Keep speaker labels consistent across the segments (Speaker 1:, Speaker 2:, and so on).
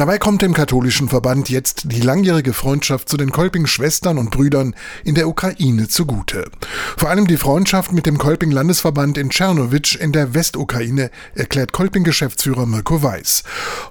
Speaker 1: Dabei kommt dem katholischen Verband jetzt die langjährige Freundschaft zu den Kolping-Schwestern und Brüdern in der Ukraine zugute. Vor allem die Freundschaft mit dem Kolping-Landesverband in Tschernowitsch in der Westukraine, erklärt Kolping-Geschäftsführer Mirko Weiß.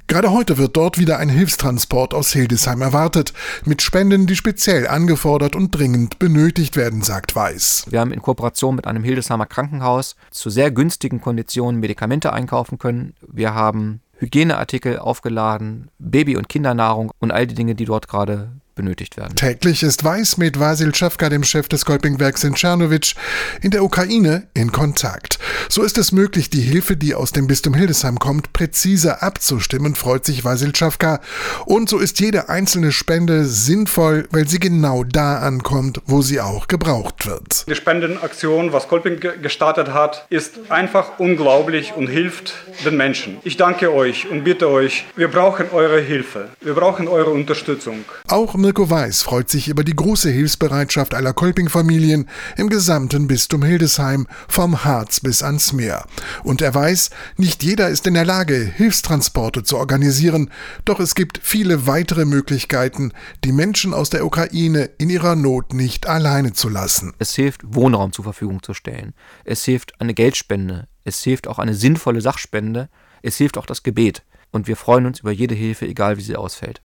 Speaker 1: Gerade heute wird dort wieder ein Hilfstransport aus Hildesheim erwartet, mit Spenden, die speziell angefordert und dringend benötigt werden, sagt Weiß.
Speaker 2: Wir haben in Kooperation mit einem Hildesheimer Krankenhaus zu sehr günstigen Konditionen Medikamente einkaufen können. Wir haben Hygieneartikel aufgeladen, Baby- und Kindernahrung und all die Dinge, die dort gerade benötigt werden.
Speaker 1: Täglich ist Weiß mit Vasil Schafka, dem Chef des Kolpingwerks in Tschernowitsch, in der Ukraine in Kontakt. So ist es möglich, die Hilfe, die aus dem Bistum Hildesheim kommt, präziser abzustimmen, freut sich Vasil Schafka. Und so ist jede einzelne Spende sinnvoll, weil sie genau da ankommt, wo sie auch gebraucht wird.
Speaker 3: Die Spendenaktion, was Kolping gestartet hat, ist einfach unglaublich und hilft den Menschen. Ich danke euch und bitte euch, wir brauchen eure Hilfe. Wir brauchen eure Unterstützung.
Speaker 1: Auch Mirko Weiß freut sich über die große Hilfsbereitschaft aller Kolping-Familien im gesamten Bistum Hildesheim, vom Harz bis ans Meer. Und er weiß, nicht jeder ist in der Lage, Hilfstransporte zu organisieren, doch es gibt viele weitere Möglichkeiten, die Menschen aus der Ukraine in ihrer Not nicht alleine zu lassen.
Speaker 2: Es hilft, Wohnraum zur Verfügung zu stellen. Es hilft eine Geldspende. Es hilft auch eine sinnvolle Sachspende. Es hilft auch das Gebet. Und wir freuen uns über jede Hilfe, egal wie sie ausfällt.